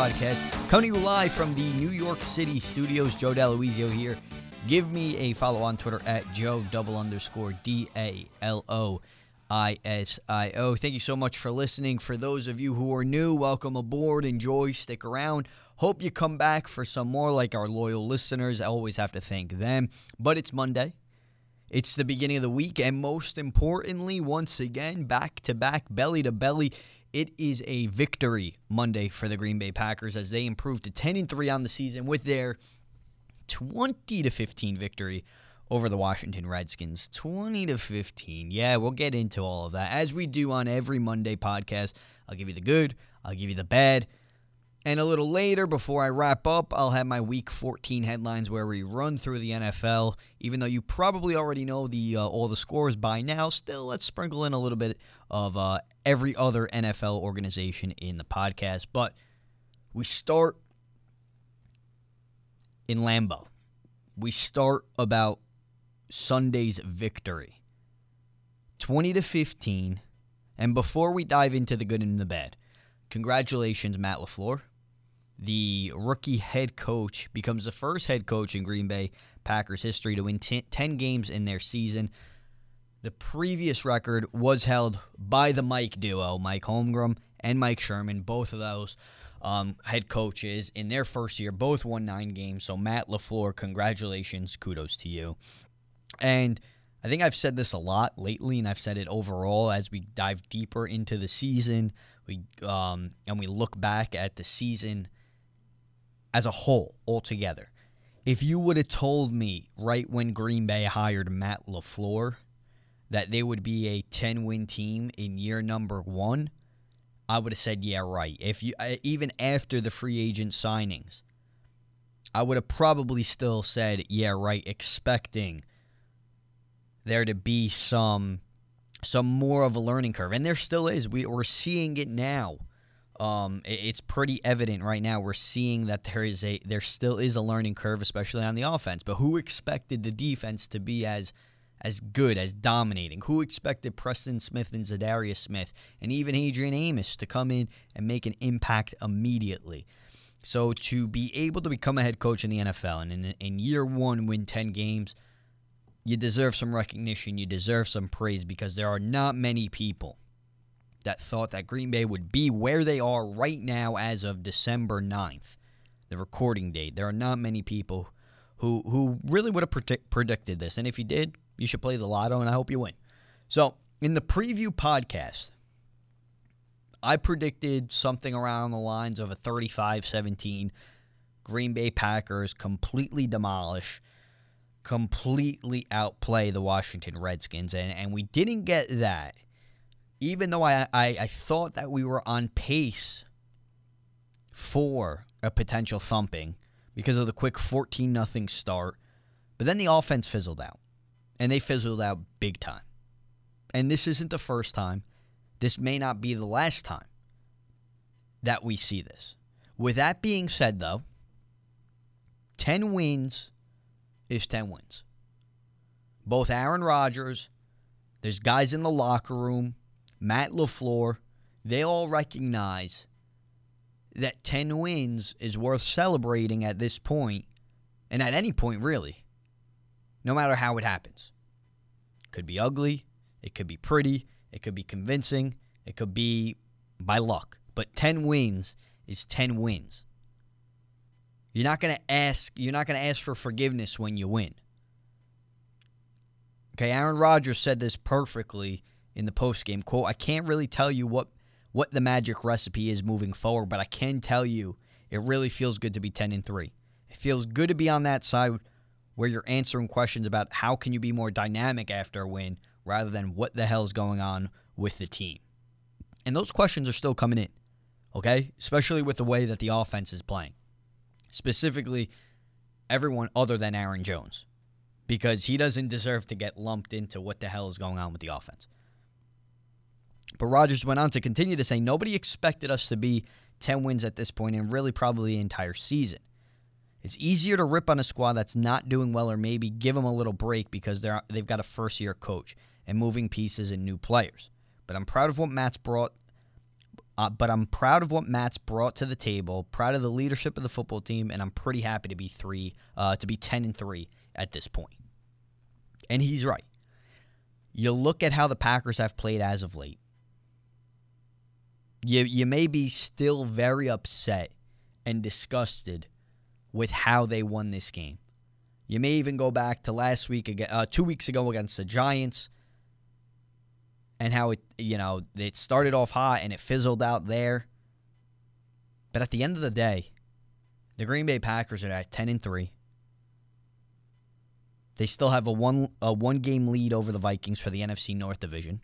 podcast, coming to you live from the New York City studios. Joe D'Aloisio here. Give me a follow on Twitter at Joe double underscore D A L O I S I O. Thank you so much for listening. For those of you who are new, welcome aboard. Enjoy, stick around. Hope you come back for some more like our loyal listeners. I always have to thank them. But it's Monday. It's the beginning of the week, and most importantly, once again, back to back, belly to belly, it is a victory Monday for the Green Bay Packers as they improved to 10 and 3 on the season with their 20 to 15 victory over the Washington Redskins. 20 to 15. Yeah, we'll get into all of that as we do on every Monday podcast. I'll give you the good, I'll give you the bad, and a little later, before I wrap up, I'll have my Week 14 headlines where we run through the NFL. Even though you probably already know the uh, all the scores by now, still let's sprinkle in a little bit of uh, every other NFL organization in the podcast. But we start in Lambeau. We start about Sunday's victory, 20 to 15. And before we dive into the good and the bad, congratulations, Matt LaFleur the rookie head coach becomes the first head coach in Green Bay Packers history to win 10 games in their season. The previous record was held by the Mike duo, Mike Holmgren and Mike Sherman. Both of those um, head coaches in their first year both won nine games. So, Matt LaFleur, congratulations. Kudos to you. And I think I've said this a lot lately, and I've said it overall as we dive deeper into the season. We um, and we look back at the season as a whole, altogether. If you would have told me right when Green Bay hired Matt LaFleur that they would be a 10 win team in year number one, I would have said, yeah, right. If you uh, even after the free agent signings, I would have probably still said, yeah, right, expecting there to be some some more of a learning curve. And there still is. We, we're seeing it now um, it's pretty evident right now. We're seeing that there is a there still is a learning curve, especially on the offense. But who expected the defense to be as as good as dominating? Who expected Preston Smith and Za'Darius Smith and even Adrian Amos to come in and make an impact immediately? So to be able to become a head coach in the NFL and in, in year one win ten games, you deserve some recognition. You deserve some praise because there are not many people that thought that Green Bay would be where they are right now as of December 9th, the recording date. There are not many people who who really would have predict, predicted this. And if you did, you should play the lotto and I hope you win. So, in the preview podcast, I predicted something around the lines of a 35-17 Green Bay Packers completely demolish completely outplay the Washington Redskins and and we didn't get that even though I, I, I thought that we were on pace for a potential thumping because of the quick 14 nothing start, but then the offense fizzled out. And they fizzled out big time. And this isn't the first time. This may not be the last time that we see this. With that being said, though, 10 wins is 10 wins. Both Aaron Rodgers, there's guys in the locker room Matt LaFleur, they all recognize that 10 wins is worth celebrating at this point, and at any point, really, no matter how it happens. It could be ugly, it could be pretty, it could be convincing, it could be by luck. But 10 wins is 10 wins. You're not going to ask you're not going to ask for forgiveness when you win. Okay, Aaron Rodgers said this perfectly in the post game quote. I can't really tell you what what the magic recipe is moving forward, but I can tell you it really feels good to be 10 and 3. It feels good to be on that side where you're answering questions about how can you be more dynamic after a win rather than what the hell's going on with the team. And those questions are still coming in. Okay? Especially with the way that the offense is playing. Specifically everyone other than Aaron Jones because he doesn't deserve to get lumped into what the hell is going on with the offense. But Rodgers went on to continue to say nobody expected us to be 10 wins at this point and really probably the entire season. It's easier to rip on a squad that's not doing well or maybe give them a little break because they're they've got a first year coach and moving pieces and new players. But I'm proud of what Matt's brought Uh, but I'm proud of what Matt's brought to the table. Proud of the leadership of the football team, and I'm pretty happy to be three, uh, to be ten and three at this point. And he's right. You look at how the Packers have played as of late. You you may be still very upset and disgusted with how they won this game. You may even go back to last week, uh, two weeks ago against the Giants, and how it, you know, it started off hot and it fizzled out there. But at the end of the day, the Green Bay Packers are at ten and three. They still have a one a one game lead over the Vikings for the NFC North division.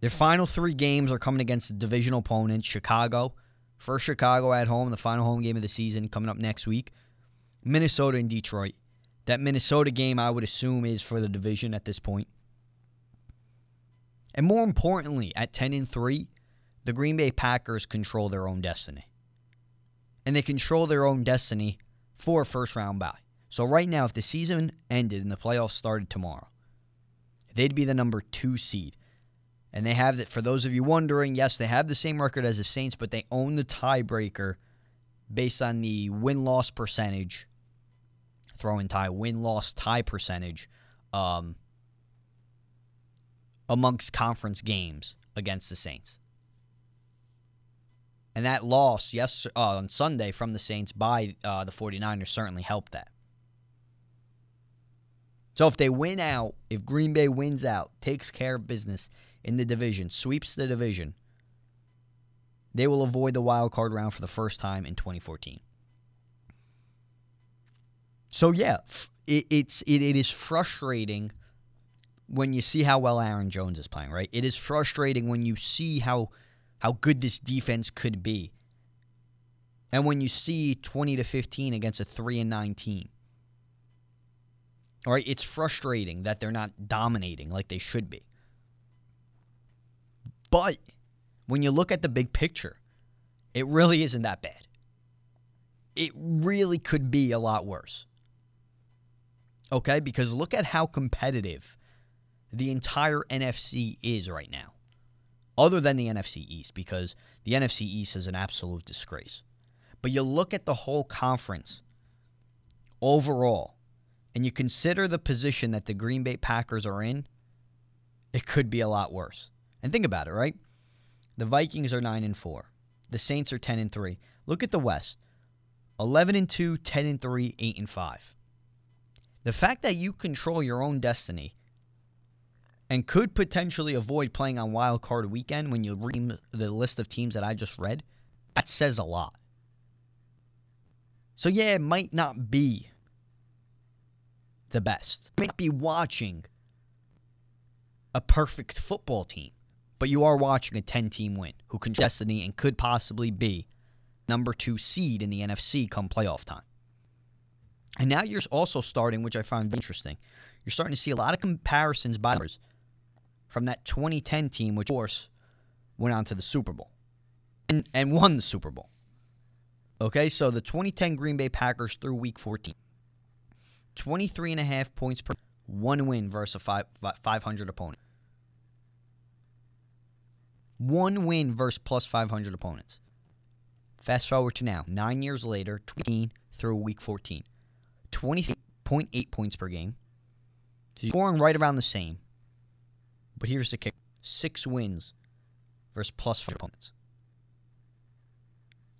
Their final three games are coming against divisional opponents, Chicago. First Chicago at home, the final home game of the season coming up next week. Minnesota and Detroit. That Minnesota game I would assume is for the division at this point. And more importantly, at 10 and 3, the Green Bay Packers control their own destiny. And they control their own destiny for a first round bye. So right now, if the season ended and the playoffs started tomorrow, they'd be the number two seed. And they have that for those of you wondering, yes, they have the same record as the Saints, but they own the tiebreaker based on the win loss percentage, throw in tie, win loss tie percentage um, amongst conference games against the Saints. And that loss, yes, uh, on Sunday from the Saints by uh, the 49ers certainly helped that. So if they win out, if Green Bay wins out, takes care of business in the division, sweeps the division, they will avoid the wild card round for the first time in 2014. So yeah, it, it's it, it is frustrating when you see how well Aaron Jones is playing, right? It is frustrating when you see how how good this defense could be. And when you see 20 to 15 against a 3 and 9 team. All right, it's frustrating that they're not dominating like they should be. But when you look at the big picture, it really isn't that bad. It really could be a lot worse. Okay, because look at how competitive the entire NFC is right now, other than the NFC East, because the NFC East is an absolute disgrace. But you look at the whole conference overall, and you consider the position that the Green Bay Packers are in, it could be a lot worse. And think about it, right? The Vikings are 9 and 4. The Saints are 10 and 3. Look at the West. 11 and 2, 10 and 3, 8 and 5. The fact that you control your own destiny and could potentially avoid playing on wild card weekend when you read the list of teams that I just read, that says a lot. So yeah, it might not be the best. You might be watching a perfect football team, but you are watching a 10 team win who can destiny and could possibly be number two seed in the NFC come playoff time. And now you're also starting, which I find interesting, you're starting to see a lot of comparisons by others from that 2010 team, which of course went on to the Super Bowl and, and won the Super Bowl. Okay, so the 2010 Green Bay Packers through week 14. 23 and a half points per one win versus a 500 opponent. One win versus plus 500 opponents. Fast forward to now, nine years later, 15 through week 14. 20.8 points per game. Scoring right around the same. But here's the kick six wins versus plus five opponents.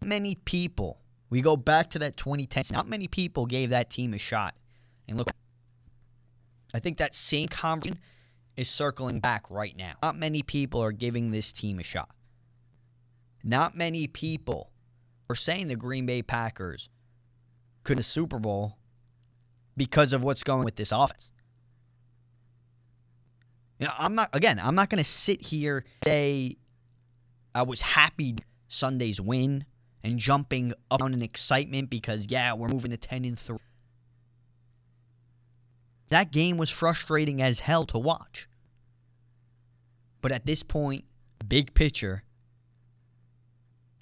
Many people, we go back to that 2010, not many people gave that team a shot and look, I think that same conversation is circling back right now. Not many people are giving this team a shot. Not many people are saying the Green Bay Packers could the Super Bowl because of what's going with this offense. You know, I'm not again, I'm not going to sit here say I was happy Sunday's win and jumping up on an excitement because yeah, we're moving to 10 and 3. That game was frustrating as hell to watch. But at this point, big picture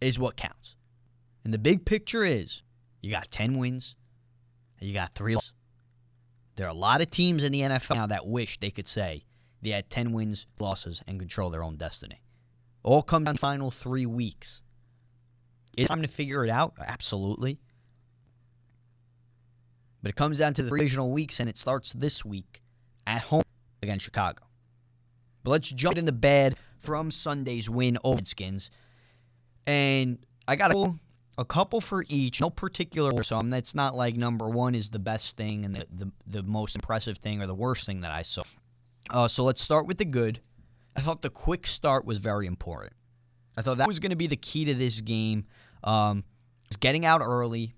is what counts. And the big picture is you got 10 wins, you got three losses. There are a lot of teams in the NFL now that wish they could say they had 10 wins, losses, and control their own destiny. All come down final three weeks. Is time to figure it out? Absolutely. But it comes down to the divisional weeks, and it starts this week at home against Chicago. But let's jump in the bed from Sunday's win over Redskins. And I got a, a couple for each, no particular order. So that's not like number one is the best thing and the, the, the most impressive thing or the worst thing that I saw. Uh, so let's start with the good. I thought the quick start was very important. I thought that was going to be the key to this game. Um, getting out early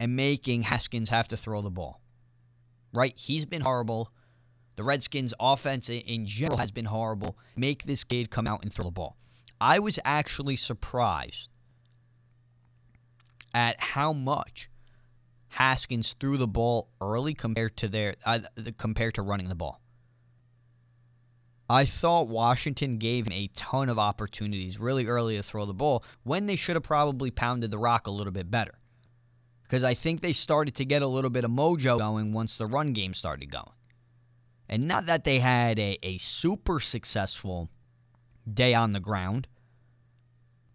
and making Haskins have to throw the ball. Right? He's been horrible. The Redskins' offense in general has been horrible. Make this kid come out and throw the ball. I was actually surprised at how much Haskins threw the ball early compared to their uh, compared to running the ball. I thought Washington gave him a ton of opportunities really early to throw the ball when they should have probably pounded the rock a little bit better. Because I think they started to get a little bit of mojo going once the run game started going. And not that they had a, a super successful day on the ground,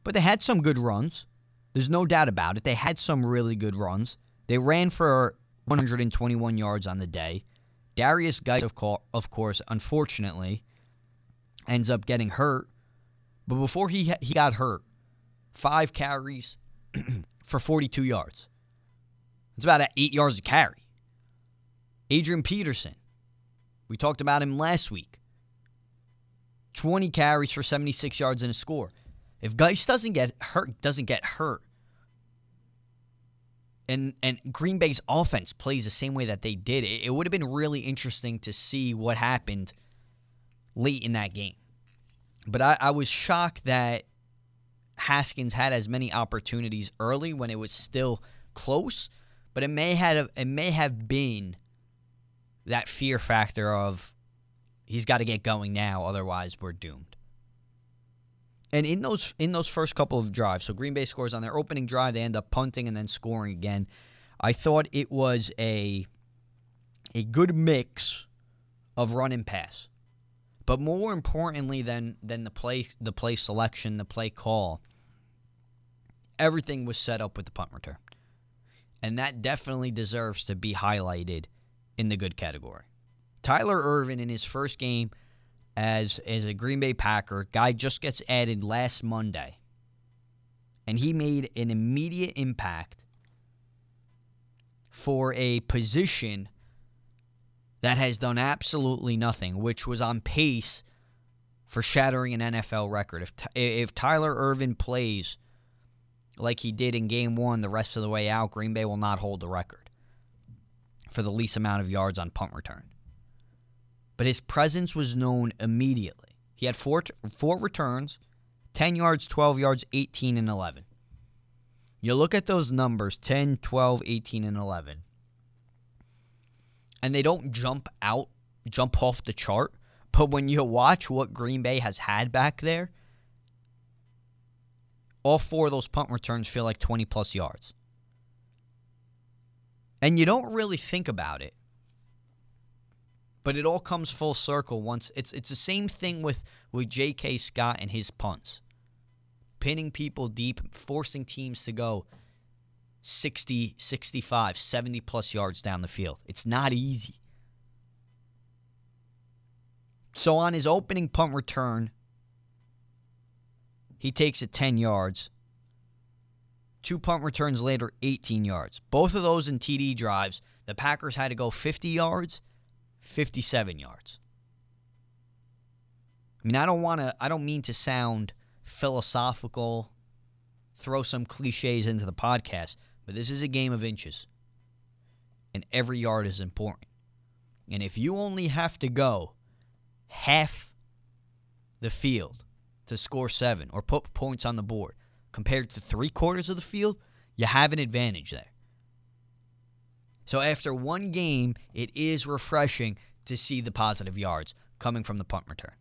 but they had some good runs. There's no doubt about it. They had some really good runs. They ran for 121 yards on the day. Darius co- of course, unfortunately, ends up getting hurt. But before he he got hurt, five carries for 42 yards. It's about eight yards a carry. Adrian Peterson, we talked about him last week. 20 carries for 76 yards and a score. If Guice doesn't get hurt, doesn't get hurt, and and Green Bay's offense plays the same way that they did, it, it would have been really interesting to see what happened late in that game. But I, I was shocked that Haskins had as many opportunities early when it was still close. But it may have it may have been that fear factor of he's got to get going now, otherwise we're doomed. And in those in those first couple of drives, so Green Bay scores on their opening drive, they end up punting and then scoring again. I thought it was a a good mix of run and pass. But more importantly than than the play the play selection, the play call, everything was set up with the punt return. And that definitely deserves to be highlighted in the good category. Tyler Ervin in his first game as as a Green Bay Packer, guy just gets added last Monday. And he made an immediate impact for a position that has done absolutely nothing, which was on pace for shattering an NFL record. If if Tyler Ervin plays like he did in game 1 the rest of the way out, Green Bay will not hold the record for the least amount of yards on punt return. But his presence was known immediately. He had four four returns, 10 yards, 12 yards, 18 and 11. You look at those numbers 10, 12, 18 and 11 and they don't jump out, jump off the chart. But when you watch what Green Bay has had back there, all four of those punt returns feel like 20 plus yards. And you don't really think about it. But it all comes full circle once it's it's the same thing with with J.K. Scott and his punts. Pinning people deep, forcing teams to go 60, 65, 70 plus yards down the field. It's not easy. So on his opening punt return, he takes it 10 yards. Two punt returns later, 18 yards. Both of those in TD drives, the Packers had to go 50 yards, 57 yards. I mean, I don't want to, I don't mean to sound philosophical, throw some cliches into the podcast, but this is a game of inches. And every yard is important. And if you only have to go half the field to score seven or put points on the board compared to three quarters of the field, you have an advantage there. So after one game, it is refreshing to see the positive yards coming from the punt return.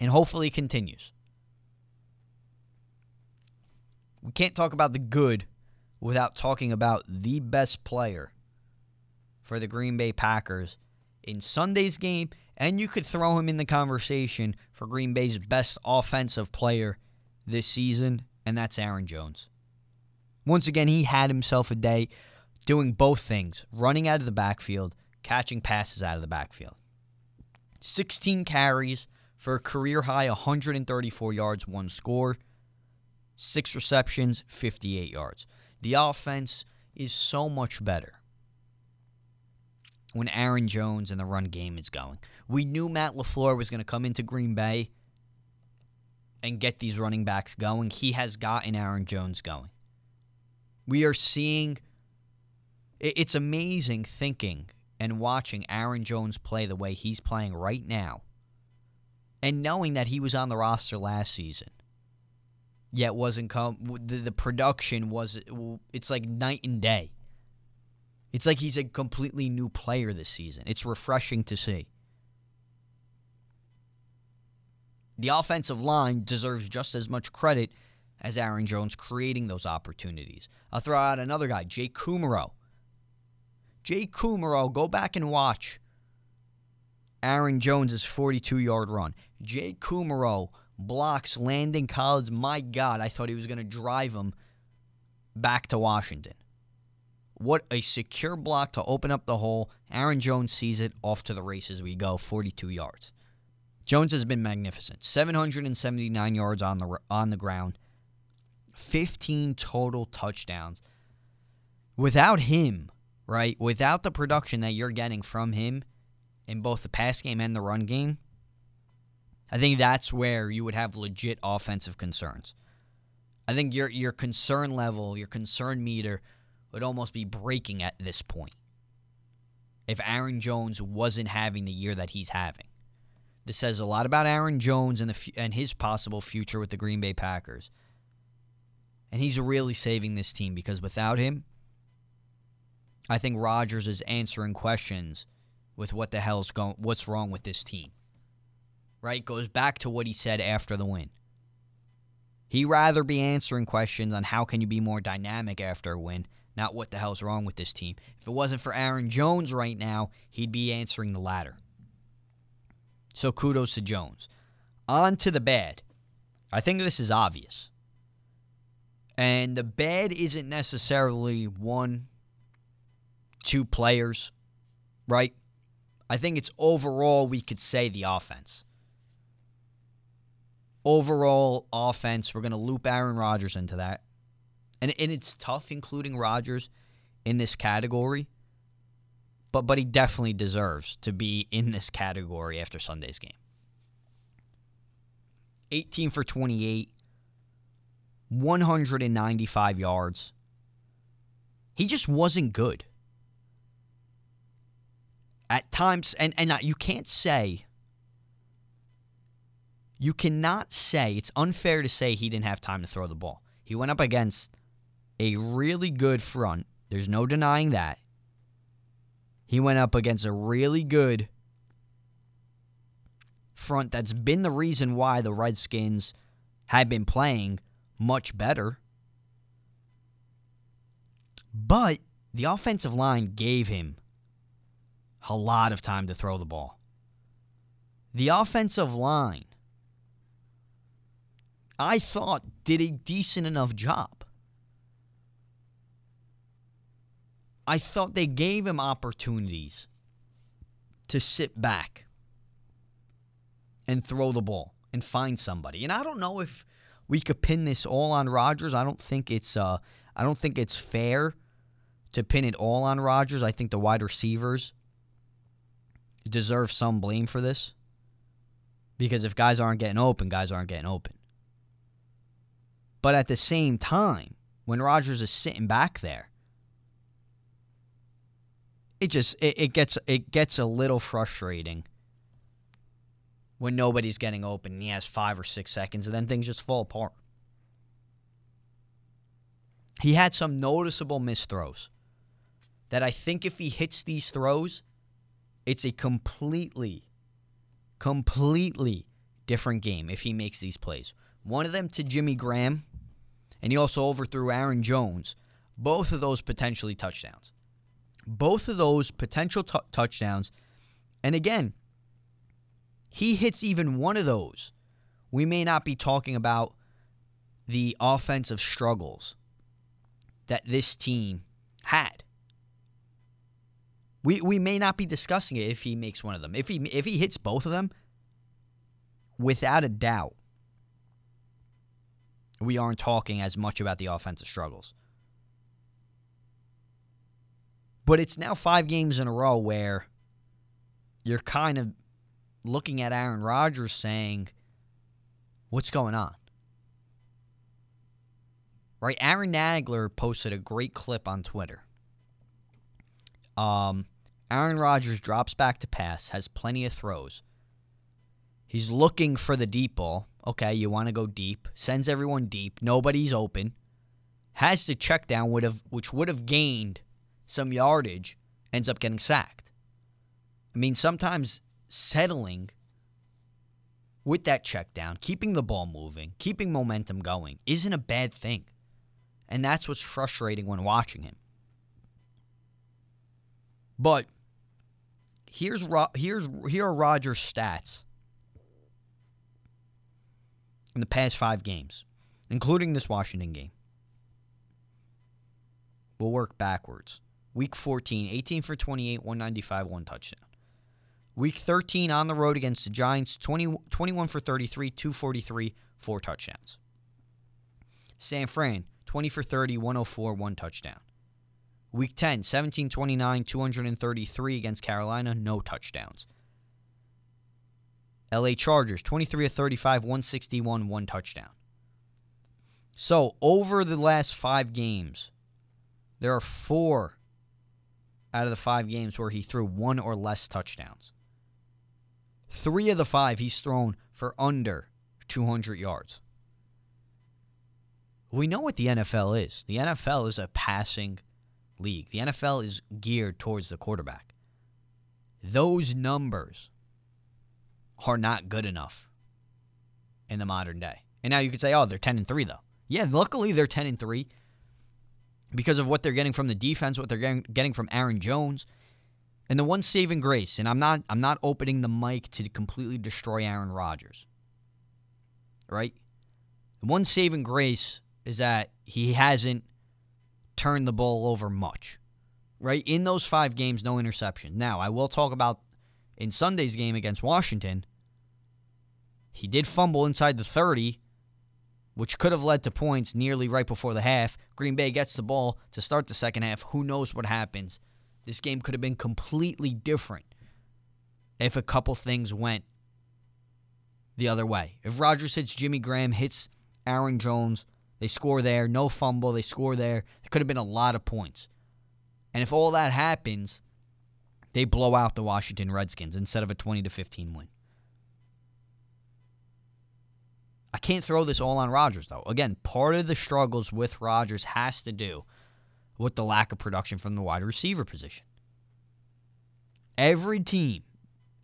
And hopefully continues. We can't talk about the good without talking about the best player for the Green Bay Packers in Sunday's game And you could throw him in the conversation for Green Bay's best offensive player this season, and that's Aaron Jones. Once again, he had himself a day doing both things running out of the backfield, catching passes out of the backfield. 16 carries for a career high 134 yards, one score, six receptions, 58 yards. The offense is so much better when Aaron Jones and the run game is going. We knew Matt LaFleur was going to come into Green Bay and get these running backs going. He has gotten Aaron Jones going. We are seeing it's amazing thinking and watching Aaron Jones play the way he's playing right now and knowing that he was on the roster last season yet wasn't come the, the production was it's like night and day it's like he's a completely new player this season it's refreshing to see the offensive line deserves just as much credit as Aaron Jones creating those opportunities. I'll throw out another guy, Jake Kumerow. Jake Kumerow, go back and watch Aaron Jones's 42 yard run. Jake Kumerow blocks Landon Collins. My God, I thought he was going to drive him back to Washington. What a secure block to open up the hole. Aaron Jones sees it off to the races. We go 42 yards. Jones has been magnificent. 779 yards on the on the ground. 15 total touchdowns. Without him, right? Without the production that you're getting from him in both the pass game and the run game, I think that's where you would have legit offensive concerns. I think your your concern level, your concern meter would almost be breaking at this point. If Aaron Jones wasn't having the year that he's having. This says a lot about Aaron Jones and the and his possible future with the Green Bay Packers. And he's really saving this team because without him, I think Rodgers is answering questions with what the hell's going what's wrong with this team right, goes back to what he said after the win. He'd rather be answering questions on how can you be more dynamic after a win, not what the hell's wrong with this team. If it wasn't for Aaron Jones right now, he'd be answering the latter. So kudos to Jones. On to the bad. I think this is obvious. And the bad isn't necessarily one, two players, right? I think it's overall we could say the offense overall offense. We're going to loop Aaron Rodgers into that. And, and it's tough including Rodgers in this category. But but he definitely deserves to be in this category after Sunday's game. 18 for 28, 195 yards. He just wasn't good. At times, and, and you can't say you cannot say, it's unfair to say he didn't have time to throw the ball. He went up against a really good front. There's no denying that. He went up against a really good front that's been the reason why the Redskins have been playing much better. But the offensive line gave him a lot of time to throw the ball. The offensive line I thought did a decent enough job. I thought they gave him opportunities to sit back and throw the ball and find somebody. And I don't know if we could pin this all on Rodgers. I don't think it's uh I don't think it's fair to pin it all on Rodgers. I think the wide receivers deserve some blame for this. Because if guys aren't getting open, guys aren't getting open. But at the same time, when Rodgers is sitting back there, it just it, it gets it gets a little frustrating when nobody's getting open and he has five or six seconds and then things just fall apart. He had some noticeable missed throws that I think if he hits these throws, it's a completely, completely different game if he makes these plays. One of them to Jimmy Graham, and he also overthrew Aaron Jones. Both of those potentially touchdowns. Both of those potential t- touchdowns. And again, he hits even one of those, we may not be talking about the offensive struggles that this team had. We we may not be discussing it if he makes one of them. If he if he hits both of them, without a doubt, we aren't talking as much about the offensive struggles. But it's now five games in a row where you're kind of looking at Aaron Rodgers saying, What's going on? Right? Aaron Nagler posted a great clip on Twitter. Um, Aaron Rodgers drops back to pass, has plenty of throws. He's looking for the deep ball. Okay, you want to go deep. Sends everyone deep. Nobody's open. Has the check down, would have, which would have gained some yardage, ends up getting sacked. I mean, sometimes settling with that check down, keeping the ball moving, keeping momentum going isn't a bad thing. And that's what's frustrating when watching him. But here's here's here are Rodgers' stats in the past five games, including this Washington game. We'll work backwards. Week 14, 18 for 28, 195, one touchdown. Week 13 on the road against the Giants, 20, 21 for 33, 243, four touchdowns. San Fran, 20 for 30, 104, one touchdown. Week 10, 17 29, 233 against Carolina, no touchdowns. LA Chargers, 23 of 35, 161, one touchdown. So, over the last five games, there are four out of the five games where he threw one or less touchdowns. Three of the five he's thrown for under 200 yards. We know what the NFL is. The NFL is a passing league. The NFL is geared towards the quarterback. Those numbers are not good enough in the modern day. And now you could say, "Oh, they're 10 and 3 though." Yeah, luckily they're 10 and 3 because of what they're getting from the defense, what they're getting, getting from Aaron Jones. And the one saving grace, and I'm not I'm not opening the mic to completely destroy Aaron Rodgers. Right? The one saving grace is that he hasn't turned the ball over much. Right? In those 5 games no interception. Now, I will talk about in Sunday's game against Washington. He did fumble inside the 30, which could have led to points nearly right before the half. Green Bay gets the ball to start the second half. Who knows what happens? This game could have been completely different if a couple things went the other way. If Rodgers hits Jimmy Graham, hits Aaron Jones, they score there, no fumble, they score there. It could have been a lot of points. And if all that happens, they blow out the Washington Redskins instead of a 20 to 15 win. I can't throw this all on Rodgers though. Again, part of the struggles with Rodgers has to do with the lack of production from the wide receiver position. Every team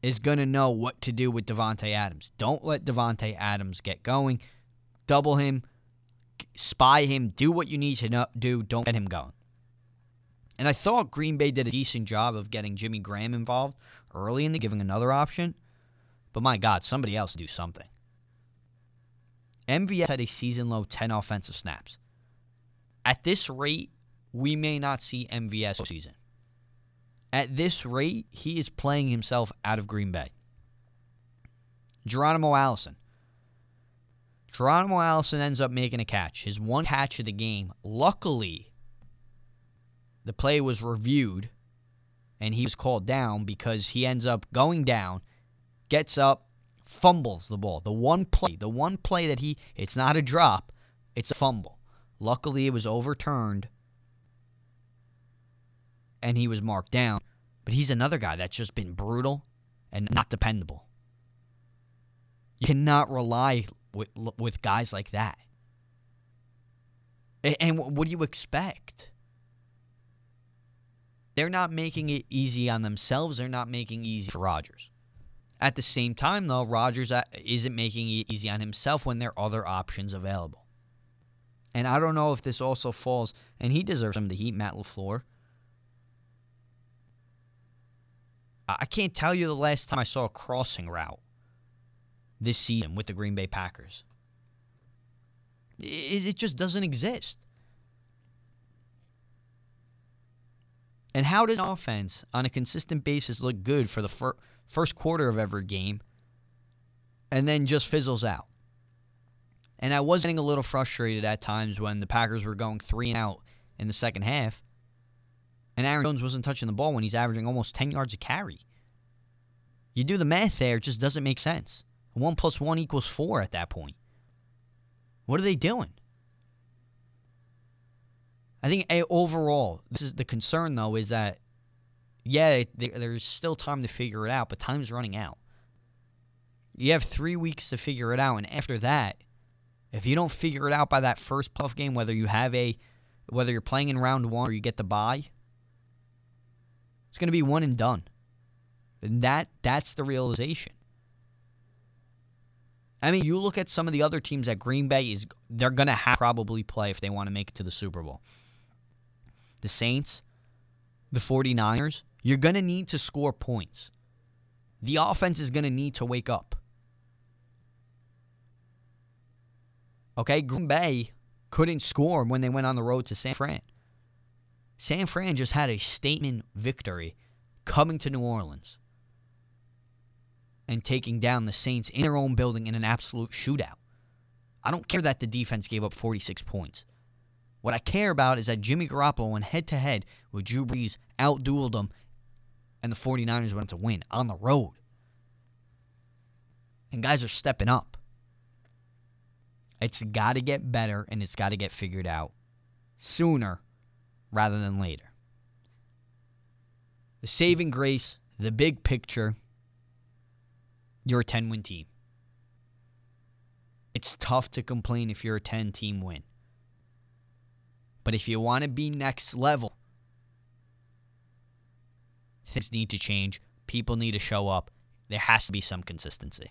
is going to know what to do with Davante Adams. Don't let Davante Adams get going. Double him, spy him, do what you need to do. Don't get him going. And I thought Green Bay did a decent job of getting Jimmy Graham involved early in the giving another option. But my God, somebody else do something. MVS had a season low 10 offensive snaps. At this rate, we may not see MVS season. At this rate, he is playing himself out of Green Bay. Geronimo Allison. Geronimo Allison ends up making a catch, his one catch of the game. Luckily, the play was reviewed and he was called down because he ends up going down, gets up, fumbles the ball. The one play, the one play that he, it's not a drop, it's a fumble. Luckily, it was overturned and he was marked down. But he's another guy that's just been brutal and not dependable. You cannot rely with, with guys like that. And what do you expect? They're not making it easy on themselves. They're not making easy for Rodgers. At the same time, though, Rodgers uh, isn't making it easy on himself when there are other options available. And I don't know if this also falls, and he deserves some of the heat, Matt LaFleur. I can't tell you the last time I saw a crossing route this season with the Green Bay Packers. It, it just doesn't exist. And how does offense on a consistent basis look good for the fir- first quarter of every game and then just fizzles out? And I was getting a little frustrated at times when the Packers were going three and out in the second half. And Aaron Jones wasn't touching the ball when he's averaging almost 10 yards a carry. You do the math there, it just doesn't make sense. One plus one equals four at that point. What are they doing? I think eh, overall, this is the concern though is that yeah, there's still time to figure it out, but time's running out. You have three weeks to figure it out, and after that, if you don't figure it out by that first puff game, whether you have a, whether you're playing in round one or you get the bye, it's going to be one and done. And that that's the realization. I mean, you look at some of the other teams that Green Bay is they're going to have probably play if they want to make it to the Super Bowl. The Saints, the 49ers, you're going to need to score points. The offense is going to need to wake up. Okay, Green Bay couldn't score when they went on the road to San Fran. San Fran just had a statement victory coming to New Orleans and taking down the Saints in their own building in an absolute shootout. I don't care that the defense gave up 46 points. What I care about is that Jimmy Garoppolo went head to head with Drew Brees, outdueled them, and the 49ers went to win on the road. And guys are stepping up. It's got to get better and it's got to get figured out sooner rather than later. The saving grace, the big picture, you're a 10 win team. It's tough to complain if you're a 10 team win. But if you want to be next level, things need to change. People need to show up. There has to be some consistency.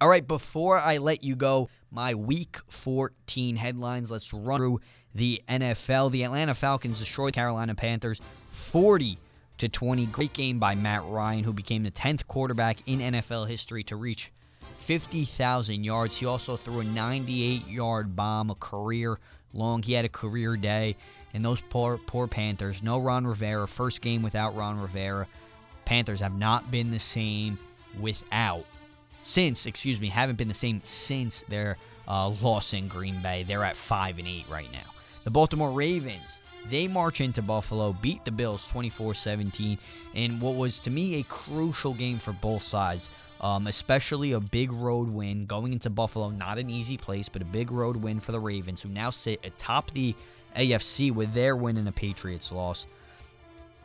All right, before I let you go, my week 14 headlines. Let's run through the NFL. The Atlanta Falcons destroyed Carolina Panthers 40 to 20. Great game by Matt Ryan, who became the 10th quarterback in NFL history to reach 50,000 yards. He also threw a 98 yard bomb, a career long. He had a career day. And those poor, poor Panthers, no Ron Rivera, first game without Ron Rivera. Panthers have not been the same without, since, excuse me, haven't been the same since their uh, loss in Green Bay. They're at 5 and 8 right now. The Baltimore Ravens they march into Buffalo, beat the Bills 24 17, in what was to me a crucial game for both sides. Um, especially a big road win going into Buffalo. Not an easy place, but a big road win for the Ravens, who now sit atop the AFC with their win and a Patriots loss.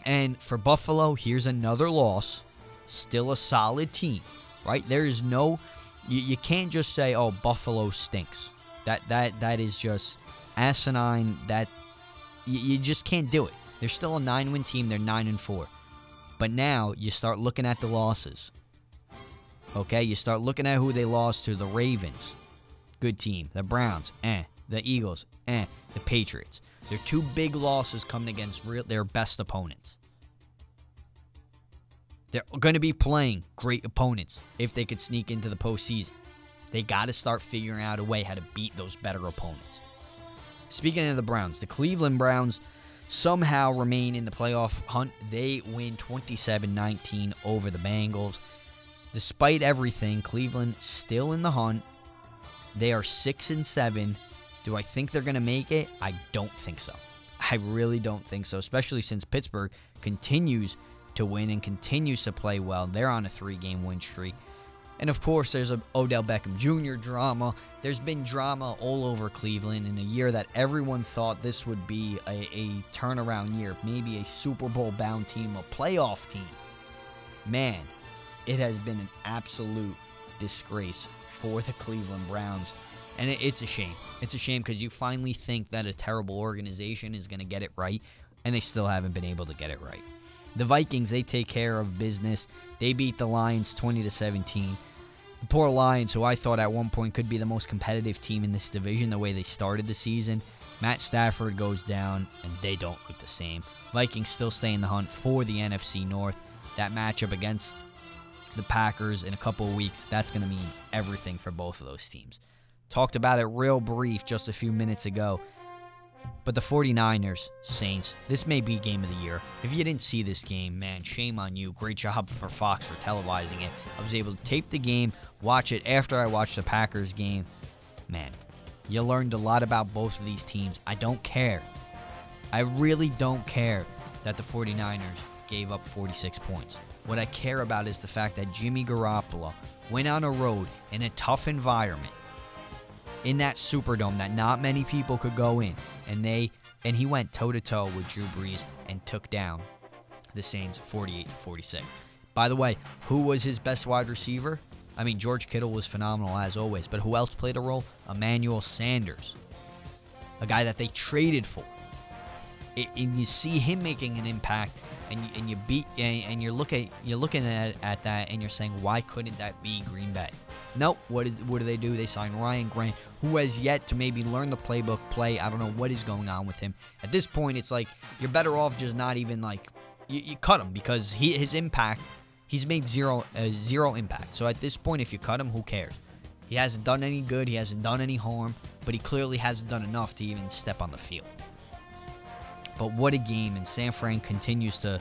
And for Buffalo, here's another loss. Still a solid team, right? There is no, you, you can't just say, "Oh, Buffalo stinks." That that that is just asinine. That you, you just can't do it. They're still a nine win team. They're nine and four. But now you start looking at the losses. Okay, you start looking at who they lost to. The Ravens, good team. The Browns, eh. The Eagles, eh. The Patriots. They're two big losses coming against real, their best opponents. They're going to be playing great opponents if they could sneak into the postseason. They got to start figuring out a way how to beat those better opponents. Speaking of the Browns, the Cleveland Browns somehow remain in the playoff hunt. They win 27 19 over the Bengals. Despite everything, Cleveland still in the hunt. They are 6 and 7. Do I think they're going to make it? I don't think so. I really don't think so, especially since Pittsburgh continues to win and continues to play well. They're on a three game win streak. And of course, there's a Odell Beckham Jr. drama. There's been drama all over Cleveland in a year that everyone thought this would be a, a turnaround year, maybe a Super Bowl bound team, a playoff team. Man, it has been an absolute disgrace for the Cleveland Browns. And it, it's a shame. It's a shame because you finally think that a terrible organization is going to get it right, and they still haven't been able to get it right. The Vikings, they take care of business. They beat the Lions 20 to 17. The poor Lions, who I thought at one point could be the most competitive team in this division, the way they started the season. Matt Stafford goes down, and they don't look the same. Vikings still stay in the hunt for the NFC North. That matchup against the Packers in a couple of weeks, that's going to mean everything for both of those teams. Talked about it real brief just a few minutes ago. But the 49ers, Saints, this may be game of the year. If you didn't see this game, man, shame on you. Great job for Fox for televising it. I was able to tape the game, watch it after I watched the Packers game. Man, you learned a lot about both of these teams. I don't care. I really don't care that the 49ers gave up 46 points. What I care about is the fact that Jimmy Garoppolo went on a road in a tough environment in that Superdome that not many people could go in, and they and he went toe to toe with Drew Brees and took down the Saints 48 to 46. By the way, who was his best wide receiver? I mean, George Kittle was phenomenal as always, but who else played a role? Emmanuel Sanders, a guy that they traded for. It, and you see him making an impact, and you, and you beat and, and you're looking you're looking at, at that, and you're saying, why couldn't that be Green Bay? Nope. What did what do they do? They sign Ryan Grant, who has yet to maybe learn the playbook, play. I don't know what is going on with him. At this point, it's like you're better off just not even like you, you cut him because he his impact he's made zero uh, zero impact. So at this point, if you cut him, who cares? He hasn't done any good. He hasn't done any harm, but he clearly hasn't done enough to even step on the field. But what a game, and San Fran continues to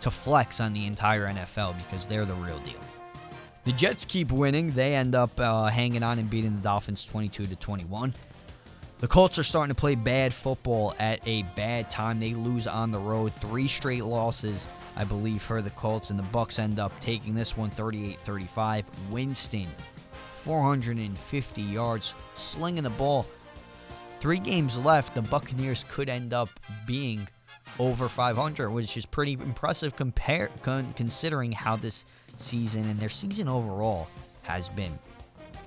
to flex on the entire NFL because they're the real deal. The Jets keep winning. They end up uh, hanging on and beating the Dolphins 22 to 21. The Colts are starting to play bad football at a bad time. They lose on the road, three straight losses, I believe, for the Colts, and the Bucks end up taking this one 38-35. Winston, 450 yards, slinging the ball. Three games left. The Buccaneers could end up being over 500, which is pretty impressive compare, con- considering how this season and their season overall has been.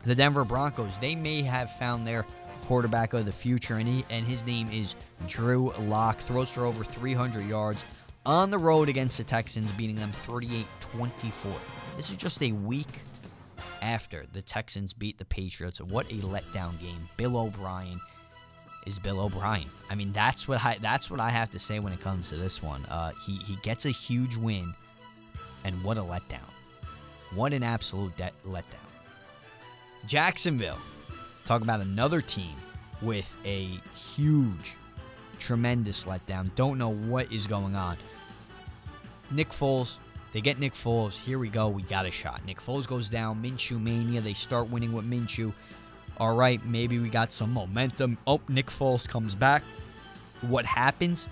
The Denver Broncos, they may have found their quarterback of the future, and, he, and his name is Drew Lock. Throws for over 300 yards on the road against the Texans, beating them 38 24. This is just a week after the Texans beat the Patriots. What a letdown game. Bill O'Brien is Bill O'Brien. I mean, that's what I that's what I have to say when it comes to this one. Uh, he he gets a huge win, and what a letdown! What an absolute de- letdown! Jacksonville, talk about another team with a huge, tremendous letdown. Don't know what is going on. Nick Foles, they get Nick Foles. Here we go. We got a shot. Nick Foles goes down. Minshew mania. They start winning with Minshew all right, maybe we got some momentum. Oh, Nick Foles comes back. What happens?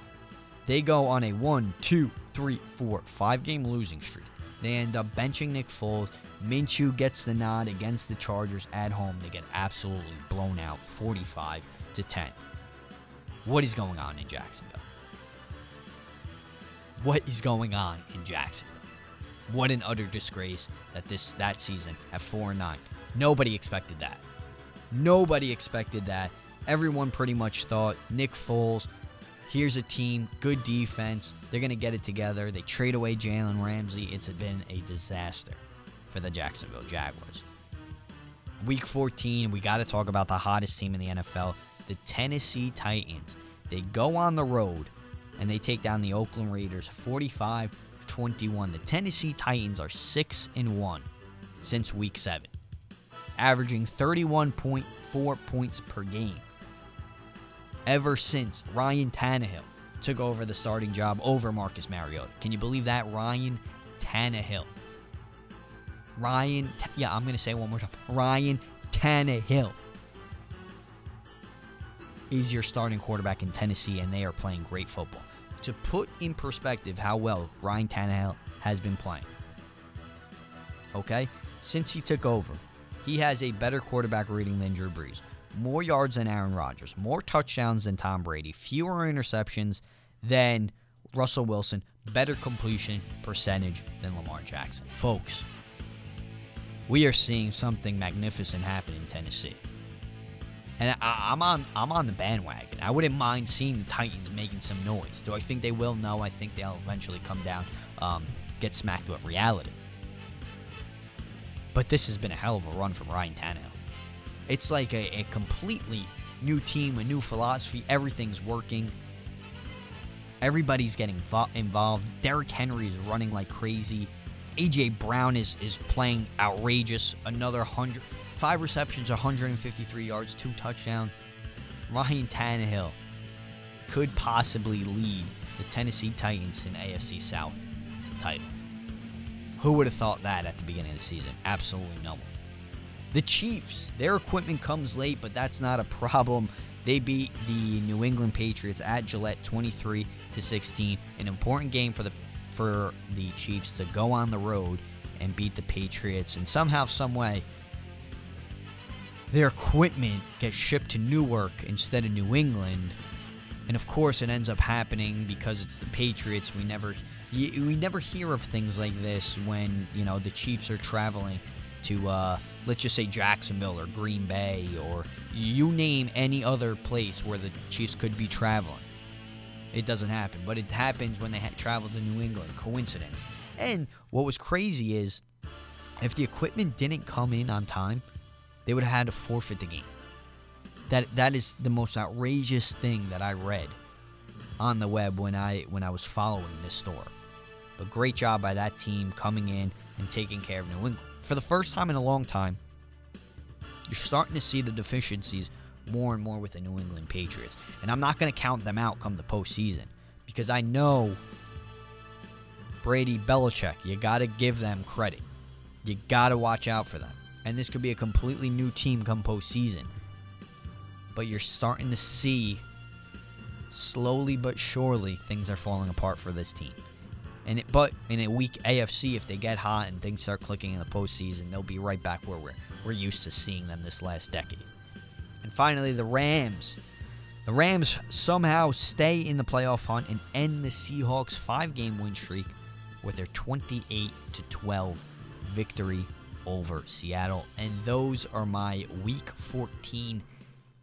They go on a one, two, three, four, five game losing streak. They end up benching Nick Foles. Minshew gets the nod against the Chargers at home. They get absolutely blown out 45 to 10. What is going on in Jacksonville? What is going on in Jacksonville? What an utter disgrace that this that season at 4 and 9. Nobody expected that. Nobody expected that. Everyone pretty much thought Nick Foles, here's a team, good defense. They're going to get it together. They trade away Jalen Ramsey. It's been a disaster for the Jacksonville Jaguars. Week 14, we got to talk about the hottest team in the NFL, the Tennessee Titans. They go on the road and they take down the Oakland Raiders 45 21. The Tennessee Titans are 6 and 1 since week 7 averaging 31.4 points per game. Ever since Ryan Tannehill took over the starting job over Marcus Mariota. Can you believe that? Ryan Tannehill. Ryan, yeah, I'm going to say one more time. Ryan Tannehill is your starting quarterback in Tennessee, and they are playing great football. To put in perspective how well Ryan Tannehill has been playing, okay, since he took over, he has a better quarterback rating than Drew Brees, more yards than Aaron Rodgers, more touchdowns than Tom Brady, fewer interceptions than Russell Wilson, better completion percentage than Lamar Jackson. Folks, we are seeing something magnificent happen in Tennessee. And I, am on I'm on the bandwagon. I wouldn't mind seeing the Titans making some noise. Do I think they will? No, I think they'll eventually come down, um, get smacked with reality. But this has been a hell of a run from Ryan Tannehill. It's like a, a completely new team, a new philosophy. Everything's working. Everybody's getting vo- involved. Derrick Henry is running like crazy. AJ Brown is is playing outrageous. Another hundred, five receptions, 153 yards, two touchdowns. Ryan Tannehill could possibly lead the Tennessee Titans in AFC South title. Who would have thought that at the beginning of the season? Absolutely no one. The Chiefs, their equipment comes late, but that's not a problem. They beat the New England Patriots at Gillette 23 to 16. An important game for the for the Chiefs to go on the road and beat the Patriots and somehow some way their equipment gets shipped to Newark instead of New England. And of course it ends up happening because it's the Patriots. We never we never hear of things like this when, you know, the Chiefs are traveling to uh, let's just say Jacksonville or Green Bay or you name any other place where the Chiefs could be traveling. It doesn't happen, but it happens when they had traveled to New England. Coincidence. And what was crazy is if the equipment didn't come in on time, they would have had to forfeit the game. That that is the most outrageous thing that I read on the web when I when I was following this store. Great job by that team coming in and taking care of New England for the first time in a long time, you're starting to see the deficiencies more and more with the New England Patriots. And I'm not going to count them out come the postseason because I know Brady Belichick, you got to give them credit. You got to watch out for them. And this could be a completely new team come postseason. But you're starting to see slowly but surely things are falling apart for this team. And it, but in a weak AFC, if they get hot and things start clicking in the postseason, they'll be right back where we're we're used to seeing them this last decade. And finally, the Rams. The Rams somehow stay in the playoff hunt and end the Seahawks' five-game win streak with their 28 to 12 victory over Seattle. And those are my Week 14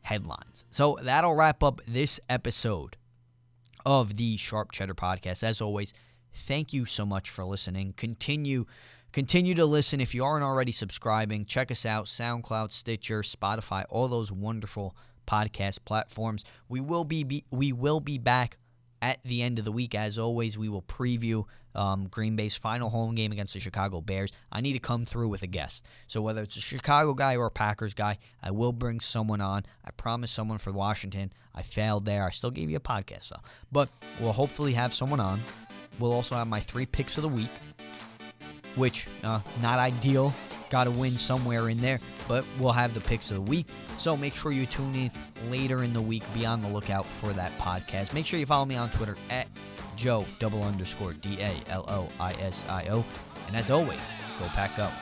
headlines. So that'll wrap up this episode of the Sharp Cheddar Podcast. As always thank you so much for listening. Continue continue to listen if you aren't already subscribing. Check us out SoundCloud, Stitcher, Spotify, all those wonderful podcast platforms. We will be, be we will be back at the end of the week as always. We will preview um, Green Bay's final home game against the Chicago Bears. I need to come through with a guest. So whether it's a Chicago guy or a Packers guy, I will bring someone on. I promised someone for Washington. I failed there. I still gave you a podcast though. But we'll hopefully have someone on. We'll also have my three picks of the week, which uh, not ideal. Got to win somewhere in there, but we'll have the picks of the week. So make sure you tune in later in the week. Be on the lookout for that podcast. Make sure you follow me on Twitter at Joe double underscore D A L O I S I O. And as always, go pack up.